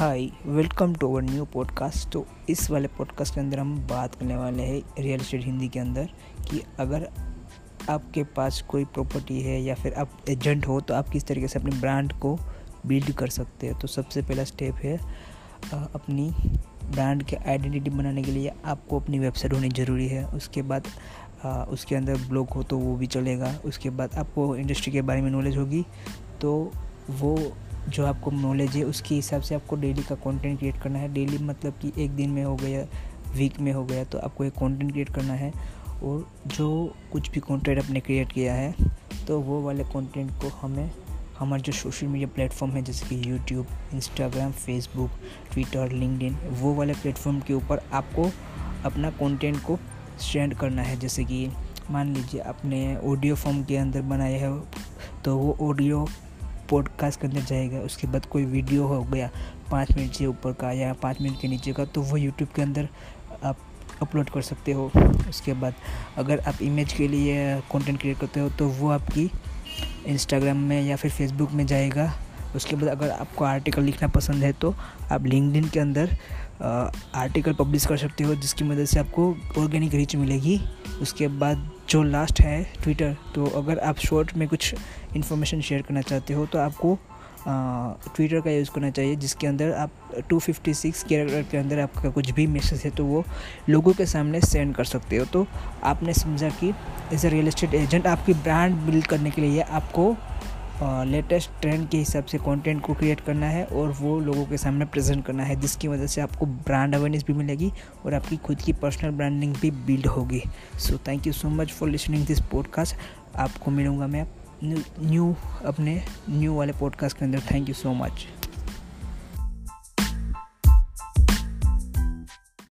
Hi welcome to our new podcast तो इस वाले पॉडकास्ट के अंदर हम बात करने वाले हैं रियल एस्टेट हिंदी के अंदर कि अगर आपके पास कोई प्रॉपर्टी है या फिर आप एजेंट हो तो आप किस तरीके से अपने ब्रांड को बिल्ड कर सकते हो? तो सबसे पहला स्टेप है अपनी ब्रांड के आइडेंटिटी बनाने के लिए आपको अपनी वेबसाइट होनी ज़रूरी है। उसके बाद उसके अंदर ब्लॉग हो तो वो भी चलेगा। उसके बाद आपको इंडस्ट्री के बारे में नॉलेज होगी तो वो जो आपको नॉलेज है, उसके हिसाब से आपको डेली का कंटेंट क्रिएट करना है। डेली मतलब कि एक दिन में हो गया वीक में हो गया तो आपको एक कंटेंट क्रिएट करना है। और जो कुछ भी कंटेंट आपने क्रिएट किया है तो वो वाले कंटेंट को हमें, हमारे जो सोशल मीडिया प्लेटफॉर्म है, जैसे कि YouTube Instagram Facebook Twitter LinkedIn वो वाले प्लेटफॉर्म के ऊपर आपको अपना कंटेंट को सेंड करना है। जैसे कि मान लीजिए आपने ऑडियो फॉर्म के अंदर बनाया है तो वो ऑडियो पॉडकास्ट के अंदर जाएगा, उसके बाद कोई वीडियो हो गया पाँच मिनट से ऊपर का या पाँच मिनट के नीचे का तो वो यूट्यूब के अंदर आप अपलोड कर सकते हो। उसके बाद अगर आप इमेज के लिए कंटेंट क्रिएट करते हो तो वो आपकी इंस्टाग्राम में या फिर फेसबुक में जाएगा। उसके बाद अगर आपको आर्टिकल लिखना पसंद है तो आप लिंकडिन के अंदर आर्टिकल पब्लिश कर सकते हो, जिसकी मदद से आपको ऑर्गेनिक रीच मिलेगी। उसके बाद जो लास्ट है ट्विटर तो अगर आप शॉर्ट में कुछ इन्फॉर्मेशन शेयर करना चाहते हो तो आपको ट्विटर का यूज़ करना चाहिए, जिसके अंदर आप 256 कैरेक्टर के अंदर आपका कुछ भी मैसेज है तो वो लोगों के सामने सेंड कर सकते हो। तो आपने समझा कि as a real estate agent आपकी ब्रांड बिल्ड करने के लिए आपको लेटेस्ट ट्रेंड के हिसाब से कंटेंट को क्रिएट करना है और वो लोगों के सामने प्रेजेंट करना है, जिसकी वजह से आपको ब्रांड अवेयरनेस भी मिलेगी और आपकी खुद की पर्सनल ब्रांडिंग भी बिल्ड होगी। So thank you so much for listening this podcast आपको मिलूँगा मैं न्यू अपने न्यू वाले पॉडकास्ट के अंदर। Thank you so much